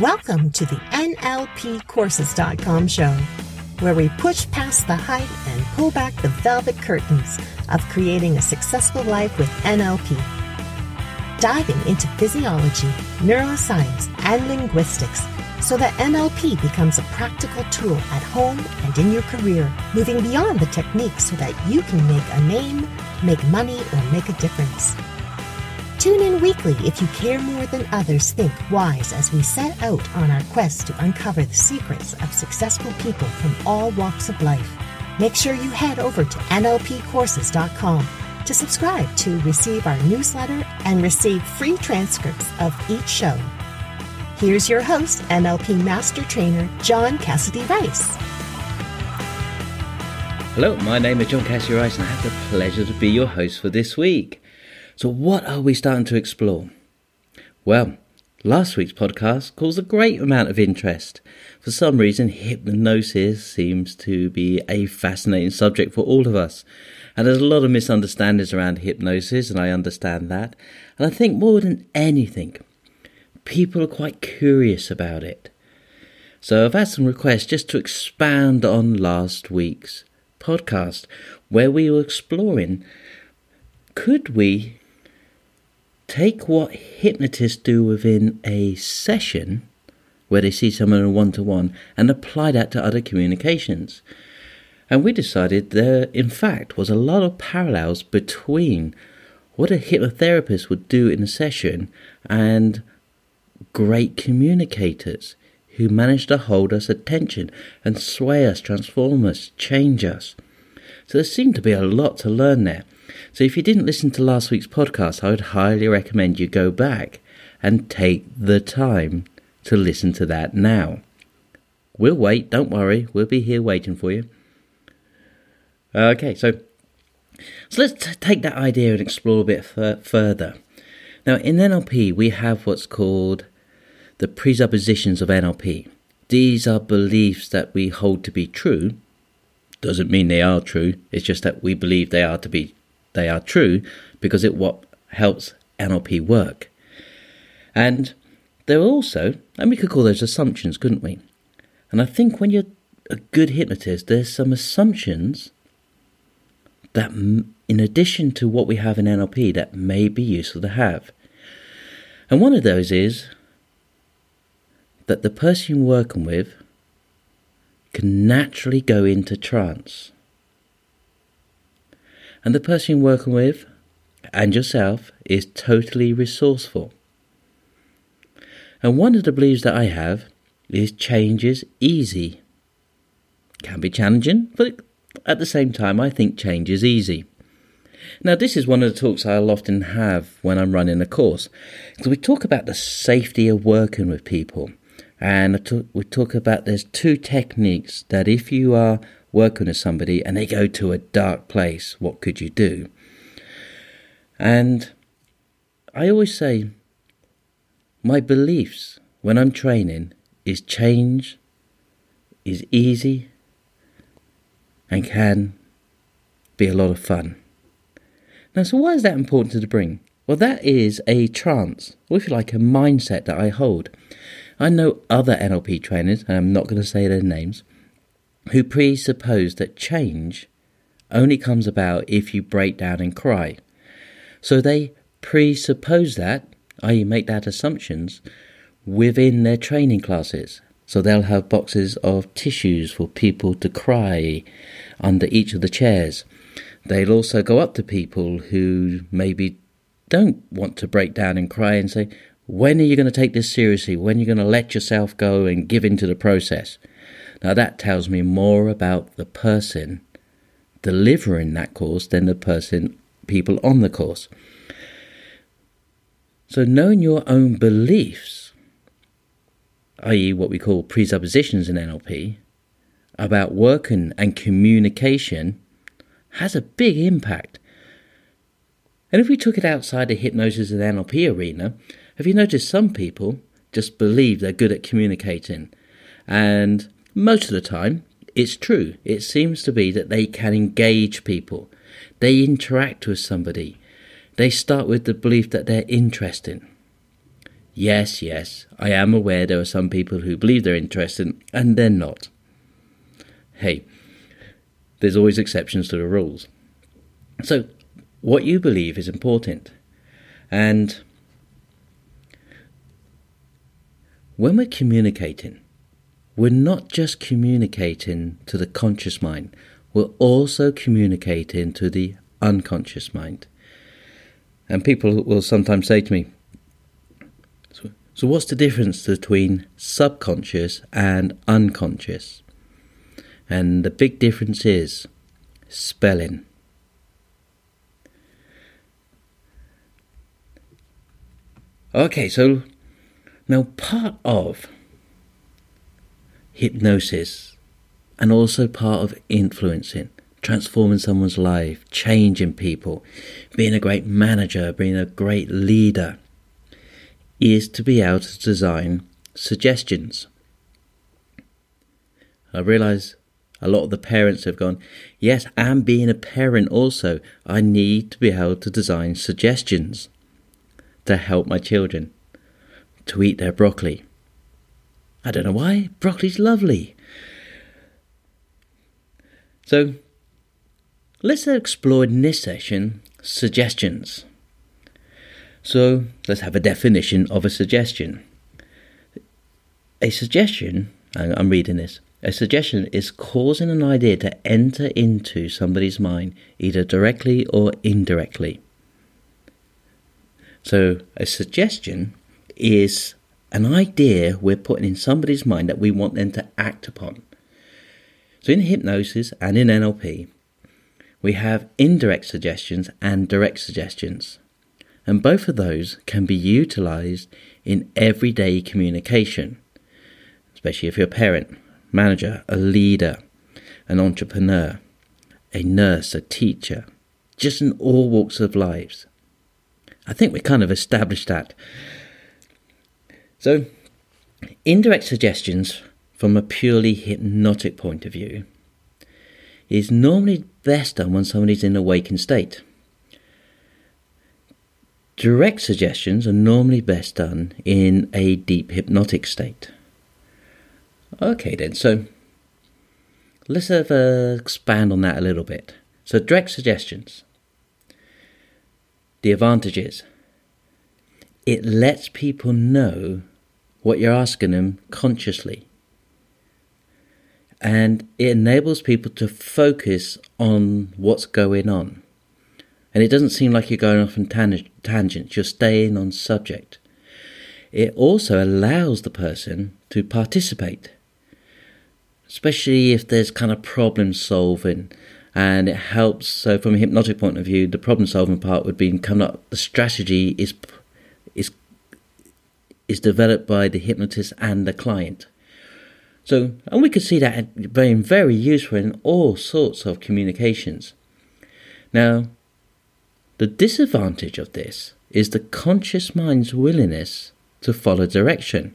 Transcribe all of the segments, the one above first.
Welcome to the NLPcourses.com show, where we push past the hype and pull back the velvet curtains of creating a successful life with NLP. Diving into physiology, neuroscience, and linguistics so that NLP becomes a practical tool at home and in your career, moving beyond the techniques so that you can make a name, make money, or make a difference. Tune in weekly if you care more than others think wise as we set out on our quest to uncover the secrets of successful people from all walks of life. Make sure you head over to NLPcourses.com to subscribe to receive our newsletter and receive free transcripts of each show. Here's your host, NLP Master Trainer John Cassidy Rice. Hello, my name is John Cassidy Rice, and I have the pleasure to be your host for this week. So, what are we starting to explore? Well, last week's podcast caused a great amount of interest. For some reason, hypnosis seems to be a fascinating subject for all of us. And there's a lot of misunderstandings around hypnosis, and I understand that. And I think more than anything, people are quite curious about it. So I've had some requests just to expand on last week's podcast, where we were exploring could we take what hypnotists do within a session where they see someone in one to one and apply that to other communications. And we decided there, in fact, was a lot of parallels between what a hypnotherapist would do in a session and great communicators who manage to hold us attention and sway us, transform us, change us. So there seemed to be a lot to learn there. So if you didn't listen to last week's podcast, I would highly recommend you go back and take the time to listen to that now. We'll wait, don't worry, we'll be here waiting for you. Okay, so so let's t- take that idea and explore a bit f- further. Now, in NLP, we have what's called the presuppositions of NLP. These are beliefs that we hold to be true. Doesn't mean they are true. It's just that we believe they are to be they are true because it what helps NLP work. And there are also, and we could call those assumptions, couldn't we? And I think when you're a good hypnotist, there's some assumptions that, in addition to what we have in NLP, that may be useful to have. And one of those is that the person you're working with can naturally go into trance. And the person you're working with and yourself is totally resourceful. And one of the beliefs that I have is change is easy. Can be challenging, but at the same time, I think change is easy. Now, this is one of the talks I'll often have when I'm running a course. Because we talk about the safety of working with people. And we talk about there's two techniques that if you are working with somebody and they go to a dark place, what could you do? And I always say, my beliefs when I'm training is change is easy and can be a lot of fun. Now, so why is that important to bring? Well, that is a trance, or if you like, a mindset that I hold. I know other NLP trainers, and I'm not going to say their names, who presuppose that change only comes about if you break down and cry. So they presuppose that, i.e., make that assumptions, within their training classes. So they'll have boxes of tissues for people to cry under each of the chairs. They'll also go up to people who maybe don't want to break down and cry and say, When are you going to take this seriously? When are you going to let yourself go and give into the process? Now, that tells me more about the person delivering that course than the person, people on the course. So, knowing your own beliefs, i.e., what we call presuppositions in NLP, about working and communication has a big impact. And if we took it outside the hypnosis and NLP arena, have you noticed some people just believe they're good at communicating? And most of the time, it's true. It seems to be that they can engage people, they interact with somebody, they start with the belief that they're interesting. Yes, yes, I am aware there are some people who believe they're interested and they're not. Hey, there's always exceptions to the rules. So, what you believe is important. And when we're communicating, we're not just communicating to the conscious mind, we're also communicating to the unconscious mind. And people will sometimes say to me, so, so what's the difference between subconscious and unconscious? And the big difference is spelling. Okay, so now part of hypnosis and also part of influencing, transforming someone's life, changing people, being a great manager, being a great leader, is to be able to design suggestions. I realize a lot of the parents have gone, yes, and being a parent also, I need to be able to design suggestions to help my children to eat their broccoli. I don't know why, broccoli's lovely. So, let's explore in this session suggestions. So, let's have a definition of a suggestion. A suggestion, I'm reading this, a suggestion is causing an idea to enter into somebody's mind, either directly or indirectly. So, a suggestion is an idea we're putting in somebody's mind that we want them to act upon. So, in hypnosis and in NLP, we have indirect suggestions and direct suggestions. And both of those can be utilized in everyday communication, especially if you're a parent, manager, a leader, an entrepreneur, a nurse, a teacher, just in all walks of lives. I think we kind of established that. So, indirect suggestions from a purely hypnotic point of view is normally best done when somebody's in a waking state. Direct suggestions are normally best done in a deep hypnotic state. Okay, then, so let's uh, expand on that a little bit. So, direct suggestions the advantages. It lets people know what you're asking them consciously. And it enables people to focus on what's going on. And it doesn't seem like you're going off on tang- tangents, you're staying on subject. It also allows the person to participate, especially if there's kind of problem solving and it helps. So, from a hypnotic point of view, the problem solving part would be coming up. The strategy is is developed by the hypnotist and the client. So, and we could see that being very useful in all sorts of communications. Now, the disadvantage of this is the conscious mind's willingness to follow direction.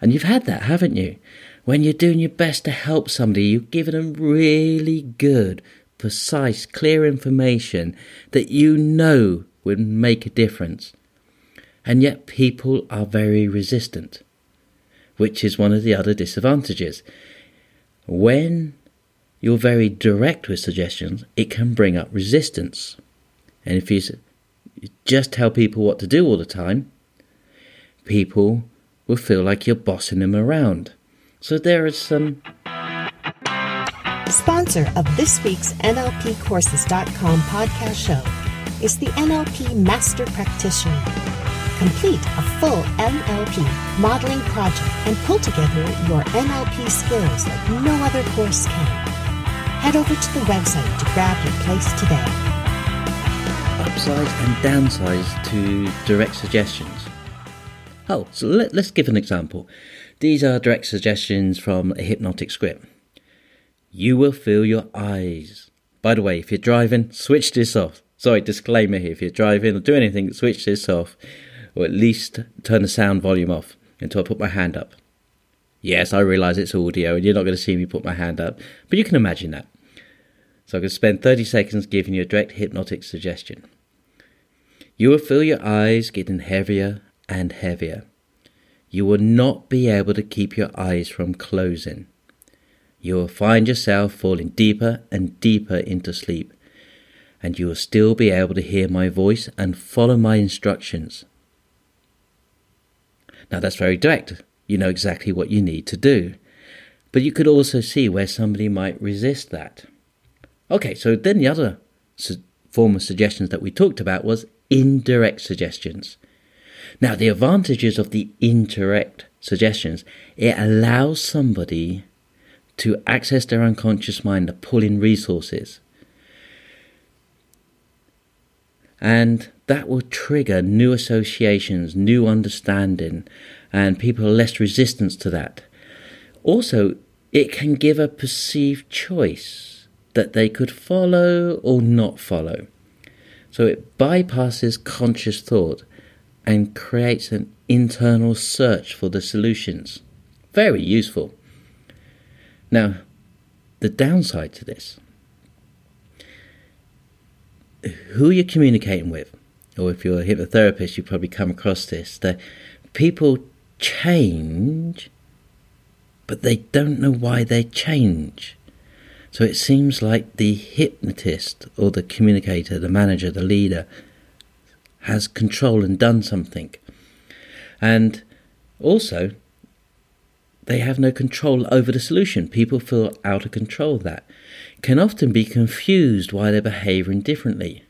And you've had that, haven't you? When you're doing your best to help somebody, you're giving them really good, precise, clear information that you know would make a difference. And yet people are very resistant, which is one of the other disadvantages. When you're very direct with suggestions, it can bring up resistance. And if you just tell people what to do all the time, people will feel like you're bossing them around. So there is some. Sponsor of this week's NLPcourses.com podcast show is the NLP Master Practitioner. Complete a full NLP modeling project and pull together your NLP skills like no other course can. Head over to the website to grab your place today. Upsides and downsides to direct suggestions. Oh, so let, us give an example. These are direct suggestions from a hypnotic script. You will feel your eyes. By the way, if you're driving, switch this off. Sorry, disclaimer here. If you're driving or do anything, switch this off. Or at least turn the sound volume off until I put my hand up. Yes, I realise it's audio and you're not going to see me put my hand up, but you can imagine that. So I'm going to spend 30 seconds giving you a direct hypnotic suggestion. You will feel your eyes getting heavier and heavier. You will not be able to keep your eyes from closing. You will find yourself falling deeper and deeper into sleep, and you will still be able to hear my voice and follow my instructions. Now, that's very direct. You know exactly what you need to do. But you could also see where somebody might resist that. Okay, so then the other su- form of suggestions that we talked about was indirect suggestions. Now, the advantages of the indirect suggestions, it allows somebody to access their unconscious mind to pull in resources. And that will trigger new associations, new understanding, and people are less resistant to that. Also, it can give a perceived choice that they could follow or not follow. So it bypasses conscious thought and creates an internal search for the solutions. Very useful. Now, the downside to this who you're communicating with, or if you're a hypnotherapist, you probably come across this that people change, but they don't know why they change. So it seems like the hypnotist or the communicator, the manager, the leader has control and done something. And also, they have no control over the solution. People feel out of control of that. Can often be confused why they're behaving differently.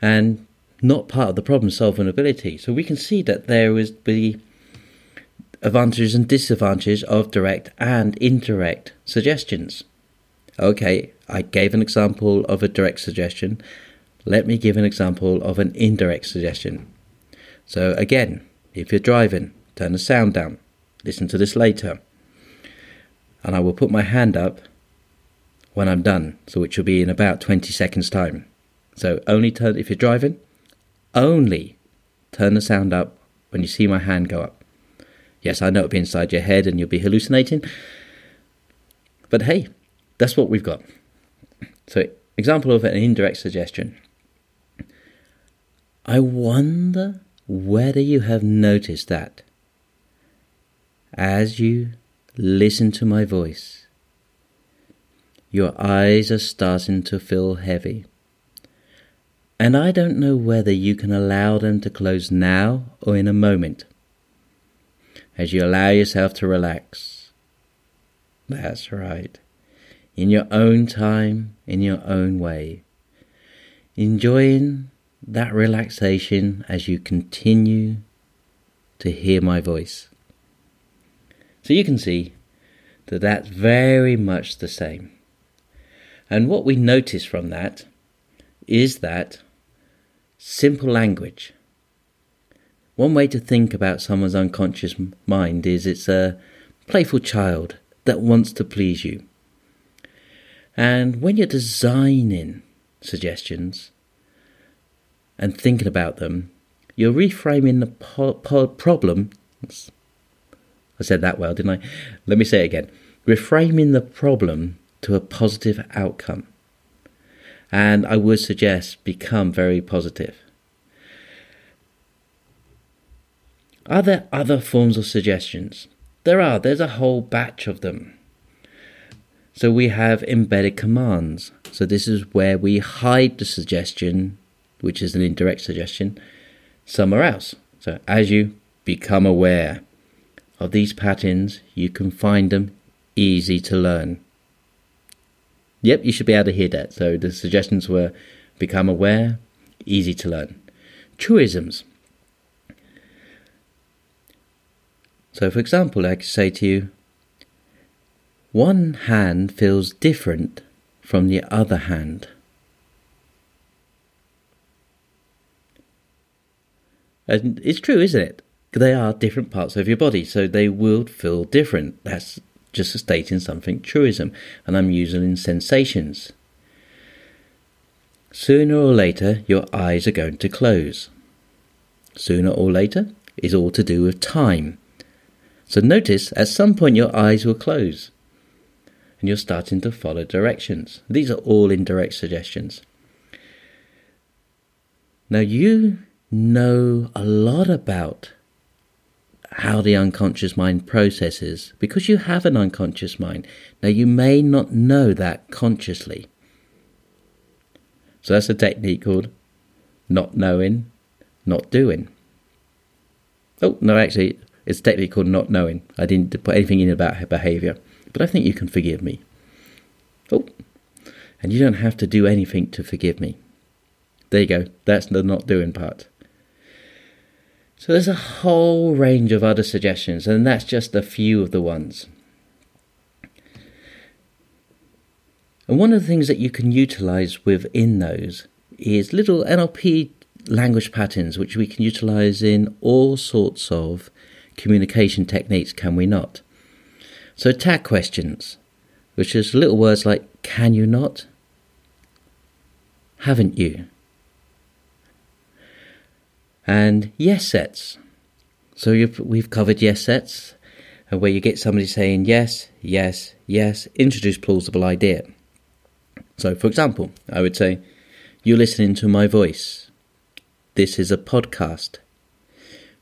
And not part of the problem solving ability. So we can see that there is the advantages and disadvantages of direct and indirect suggestions. Okay, I gave an example of a direct suggestion. Let me give an example of an indirect suggestion. So, again, if you're driving, turn the sound down. Listen to this later. And I will put my hand up when I'm done, so which will be in about 20 seconds' time. So, only turn, if you're driving, only turn the sound up when you see my hand go up. Yes, I know it'll be inside your head and you'll be hallucinating. But hey, that's what we've got. So, example of an indirect suggestion. I wonder whether you have noticed that as you listen to my voice, your eyes are starting to feel heavy. And I don't know whether you can allow them to close now or in a moment. As you allow yourself to relax. That's right in your own time, in your own way, enjoying that relaxation as you continue to hear my voice. So you can see that that's very much the same. And what we notice from that is that simple language. One way to think about someone's unconscious mind is it's a playful child that wants to please you. And when you're designing suggestions and thinking about them, you're reframing the po- po- problem. I said that well, didn't I? Let me say it again. Reframing the problem to a positive outcome. And I would suggest become very positive. Are there other forms of suggestions? There are, there's a whole batch of them. So we have embedded commands. So this is where we hide the suggestion, which is an indirect suggestion, somewhere else. So as you become aware of these patterns, you can find them easy to learn. Yep, you should be able to hear that. So the suggestions were become aware, easy to learn. Truisms. So, for example, I could say to you, one hand feels different from the other hand. And it's true, isn't it? They are different parts of your body, so they will feel different. That's just a stating something truism, and I'm using sensations. Sooner or later, your eyes are going to close. Sooner or later is all to do with time. So notice at some point your eyes will close and you're starting to follow directions. These are all indirect suggestions. Now you know a lot about how the unconscious mind processes because you have an unconscious mind. Now, you may not know that consciously. So, that's a technique called not knowing, not doing. Oh, no, actually, it's a technique called not knowing. I didn't put anything in about her behavior, but I think you can forgive me. Oh, and you don't have to do anything to forgive me. There you go. That's the not doing part. So there's a whole range of other suggestions, and that's just a few of the ones. And one of the things that you can utilize within those is little NLP language patterns, which we can utilize in all sorts of communication techniques, can we not? So, tag questions, which is little words like can you not? Haven't you? And yes sets. So we've covered yes sets, uh, where you get somebody saying yes, yes, yes, introduce plausible idea. So, for example, I would say, You're listening to my voice. This is a podcast.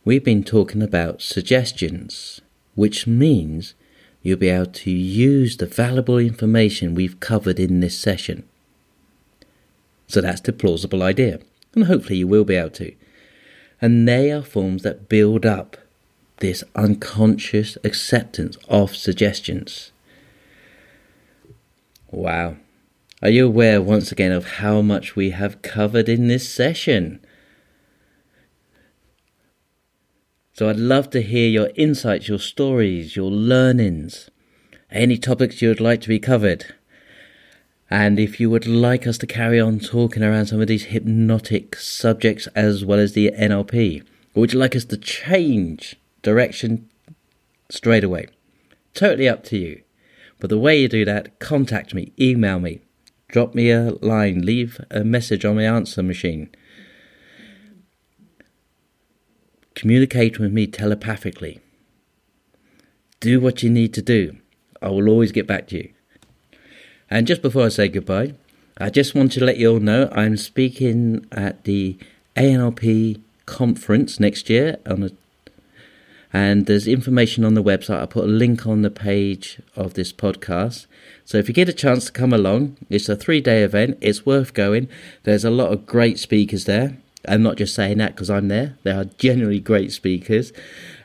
We've been talking about suggestions, which means you'll be able to use the valuable information we've covered in this session. So that's the plausible idea, and hopefully you will be able to and they are forms that build up this unconscious acceptance of suggestions. Wow. Are you aware once again of how much we have covered in this session? So I'd love to hear your insights, your stories, your learnings, any topics you would like to be covered. And if you would like us to carry on talking around some of these hypnotic subjects as well as the NLP, or would you like us to change direction straight away? Totally up to you. But the way you do that, contact me, email me, drop me a line, leave a message on my answer machine. Communicate with me telepathically. Do what you need to do. I will always get back to you. And just before I say goodbye, I just want to let you all know I'm speaking at the ANLP conference next year on a and there's information on the website. I put a link on the page of this podcast. So if you get a chance to come along, it's a three day event. It's worth going. There's a lot of great speakers there. I'm not just saying that because I'm there. There are generally great speakers.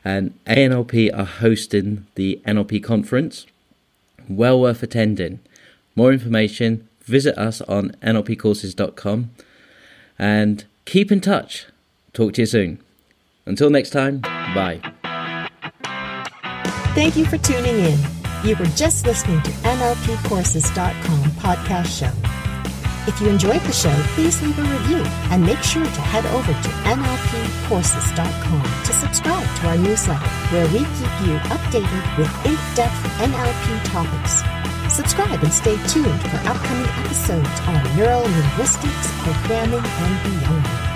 And ANLP are hosting the NLP conference. Well worth attending. More information, visit us on nlpcourses.com and keep in touch. Talk to you soon. Until next time, bye. Thank you for tuning in. You were just listening to NLPcourses.com podcast show. If you enjoyed the show, please leave a review and make sure to head over to NLPcourses.com to subscribe to our newsletter where we keep you updated with in-depth NLP topics. Subscribe and stay tuned for upcoming episodes on neural linguistics, programming, and beyond.